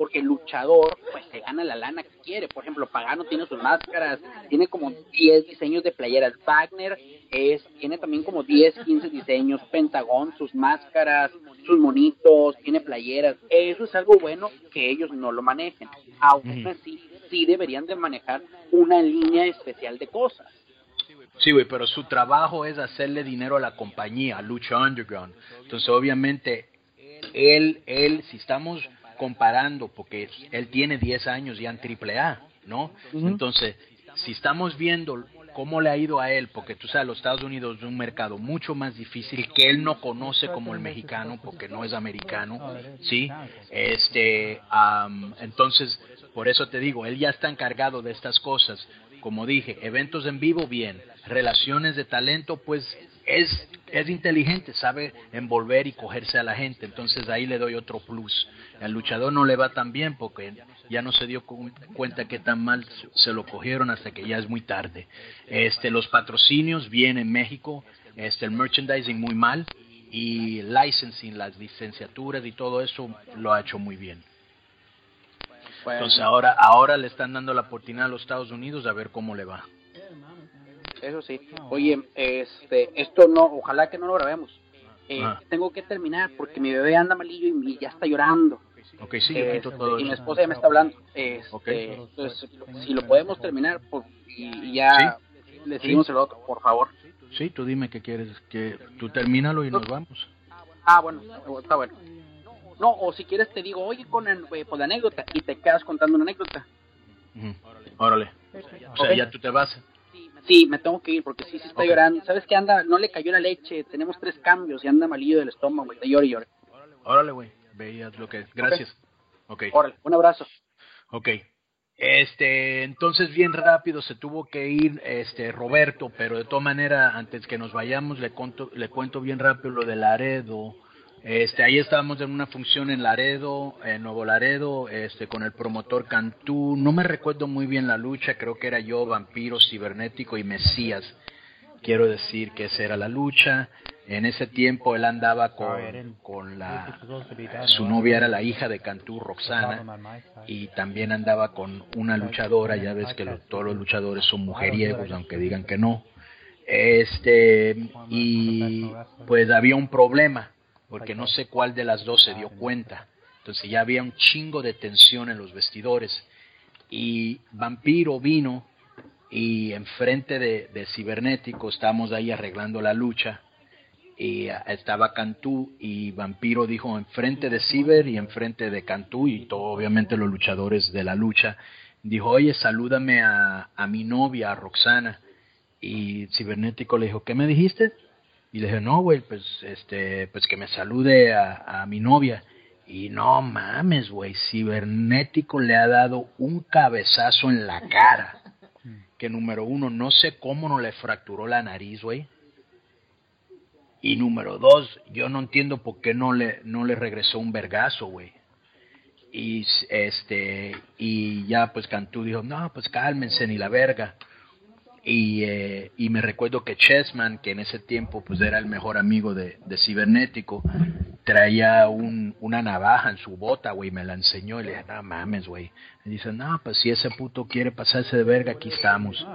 porque el luchador pues se gana la lana que quiere. Por ejemplo, Pagano tiene sus máscaras, tiene como 10 diseños de playeras. Wagner es, tiene también como 10, 15 diseños. Pentagón, sus máscaras, sus monitos, tiene playeras. Eso es algo bueno que ellos no lo manejen. Aún así, sí deberían de manejar una línea especial de cosas. Sí, güey, pero su trabajo es hacerle dinero a la compañía, a Lucha Underground. Entonces, obviamente, él, él, si estamos comparando, porque él tiene 10 años ya en AAA, ¿no? Entonces, si estamos viendo cómo le ha ido a él, porque tú sabes, los Estados Unidos es un mercado mucho más difícil que él no conoce como el mexicano, porque no es americano, ¿sí? Este, entonces, por eso te digo, él ya está encargado de estas cosas. Como dije, eventos en vivo, bien. Relaciones de talento, pues es, es inteligente, sabe envolver y cogerse a la gente. Entonces ahí le doy otro plus. Al luchador no le va tan bien porque ya no se dio cuenta que tan mal se lo cogieron hasta que ya es muy tarde. Este, los patrocinios bien en México, este, el merchandising muy mal y licensing, las licenciaturas y todo eso lo ha hecho muy bien. Entonces ahora, ahora le están dando la oportunidad a los Estados Unidos a ver cómo le va. Eso sí. Oye, este, esto no, ojalá que no lo grabemos. Eh, ah. Tengo que terminar porque mi bebé anda malillo y, ya está llorando. Ok, sí, este, Y mi esposa ya me está hablando. Este, Entonces, si lo podemos terminar pues, y ya le seguimos el otro, por favor. Sí, tú dime qué quieres, que tú termínalo y nos vamos. Ah, bueno, está bueno. No, o si quieres te digo, oye, con, el, pues, la anécdota y te quedas contando una anécdota. Órale. O sea, ya tú te vas. Sí, me tengo que ir porque sí, sí está llorando. ¿Sabes qué anda? No le cayó la leche. Tenemos tres cambios y anda malillo del estómago. Te llora y llora. Órale, güey. Veías lo que. Gracias. Ok. Órale, un abrazo. Ok. Este, entonces bien rápido se tuvo que ir este Roberto, pero de todas maneras antes que nos vayamos le cuento le cuento bien rápido lo de Laredo. Este, ahí estábamos en una función en Laredo, en Nuevo Laredo, este, con el promotor Cantú. No me recuerdo muy bien la lucha, creo que era yo, Vampiro, Cibernético y Mesías. Quiero decir que esa era la lucha. En ese tiempo él andaba con, con la... Su novia era la hija de Cantú, Roxana, y también andaba con una luchadora, ya ves que todos los luchadores son mujeriegos, aunque digan que no. Este, y pues había un problema porque no sé cuál de las dos se dio cuenta. Entonces ya había un chingo de tensión en los vestidores. Y Vampiro vino y enfrente de, de Cibernético estábamos ahí arreglando la lucha. Y estaba Cantú y Vampiro dijo enfrente de Ciber y enfrente de Cantú y todo, obviamente los luchadores de la lucha. Dijo, oye, salúdame a, a mi novia, a Roxana. Y Cibernético le dijo, ¿qué me dijiste? Y le dije, no, güey, pues, este, pues que me salude a, a mi novia. Y no mames, güey, cibernético le ha dado un cabezazo en la cara. Que número uno, no sé cómo no le fracturó la nariz, güey. Y número dos, yo no entiendo por qué no le, no le regresó un vergazo, güey. Y este, y ya pues Cantú dijo, no, pues cálmense ni la verga. Y, eh, y me recuerdo que Chessman, que en ese tiempo pues era el mejor amigo de, de Cibernético, traía un, una navaja en su bota, güey, me la enseñó y le dije, no mames, güey. Y dice, no, pues si ese puto quiere pasarse de verga, aquí estamos.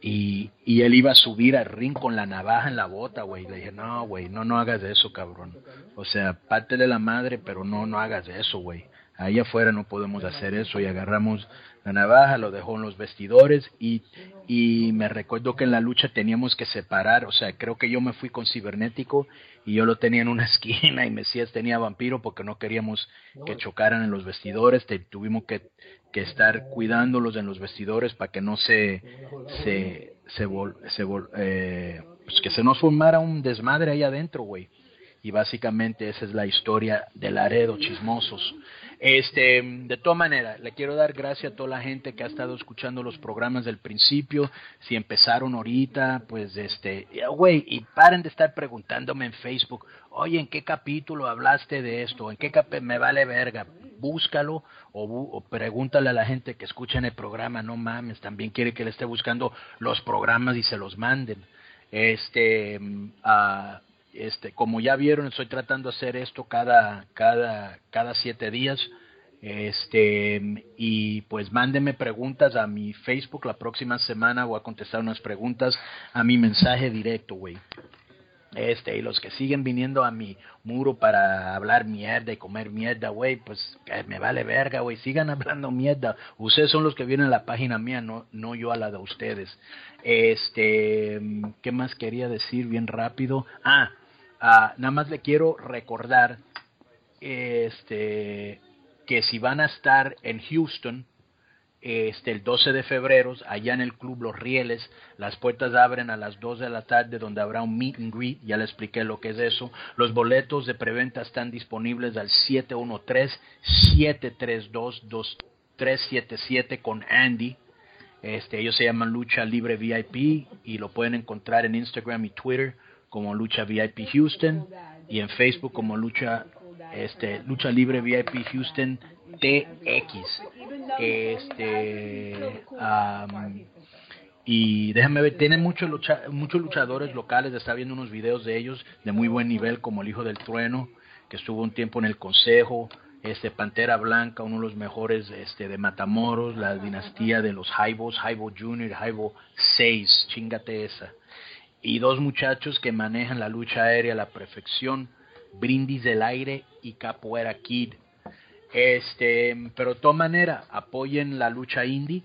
Y, y él iba a subir al ring con la navaja en la bota, güey. Le dije, no, güey, no, no hagas eso, cabrón. O sea, pátele la madre, pero no, no hagas eso, güey. Ahí afuera no podemos hacer eso. Y agarramos la navaja, lo dejó en los vestidores y, y me recuerdo que en la lucha teníamos que separar, o sea, creo que yo me fui con cibernético y yo lo tenía en una esquina y Mesías tenía vampiro porque no queríamos que chocaran en los vestidores, tuvimos que, que estar cuidándolos en los vestidores para que no se, se, se, se eh, pues que se nos formara un desmadre ahí adentro, güey. Y básicamente esa es la historia de Laredo, chismosos. Este, de todas maneras, le quiero dar gracias a toda la gente que ha estado escuchando los programas del principio. Si empezaron ahorita, pues este, güey, y paren de estar preguntándome en Facebook, oye, ¿en qué capítulo hablaste de esto? ¿En qué capítulo? Me vale verga. Búscalo o, pregúntale a la gente que escucha en el programa, no mames, también quiere que le esté buscando los programas y se los manden. Este, uh, este, como ya vieron, estoy tratando de hacer esto cada, cada, cada siete días. Este, y pues mándenme preguntas a mi Facebook la próxima semana, voy a contestar unas preguntas a mi mensaje directo, güey. Este, y los que siguen viniendo a mi muro para hablar mierda y comer mierda, güey, pues me vale verga, güey, sigan hablando mierda. Ustedes son los que vienen a la página mía, no, no yo a la de ustedes. Este, ¿qué más quería decir bien rápido? Ah, Ah, nada más le quiero recordar este, que si van a estar en Houston, este, el 12 de febrero, allá en el Club Los Rieles. Las puertas abren a las 2 de la tarde, donde habrá un meet and greet. Ya le expliqué lo que es eso. Los boletos de preventa están disponibles al 713-732-2377 con Andy. Este, ellos se llaman Lucha Libre VIP y lo pueden encontrar en Instagram y Twitter como Lucha VIP Houston y en Facebook como Lucha este, Lucha Libre VIP Houston TX. Este, y déjame ver, tiene muchos, lucha, muchos luchadores locales, está viendo unos videos de ellos de muy buen nivel, como el Hijo del Trueno, que estuvo un tiempo en el Consejo, este Pantera Blanca, uno de los mejores este, de Matamoros, la dinastía de los Jaibos, Jaibo Junior, Jaibo 6, chingate esa. Y dos muchachos que manejan la lucha aérea a la perfección, Brindis del Aire y Capoeira Kid. Este, pero de todas maneras, apoyen la lucha indie,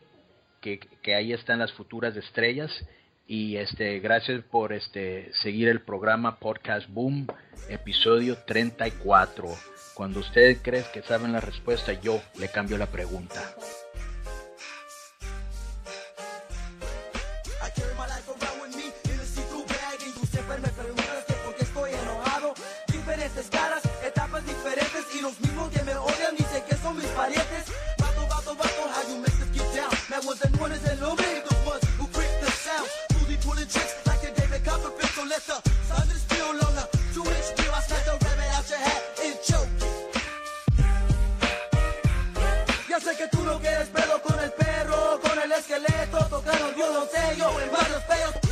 que, que ahí están las futuras estrellas. Y este, gracias por este, seguir el programa Podcast Boom, episodio 34. Cuando ustedes creen que saben la respuesta, yo le cambio la pregunta. Man, was the one the ones who freak the sound. Booty pulling tricks like a David Copperfield, so let the thunder spill on the two inch steel. I out your hat and choke Ya sé que tú no quieres pedo con el perro, con el esqueleto, no sé, yo en varios pedos.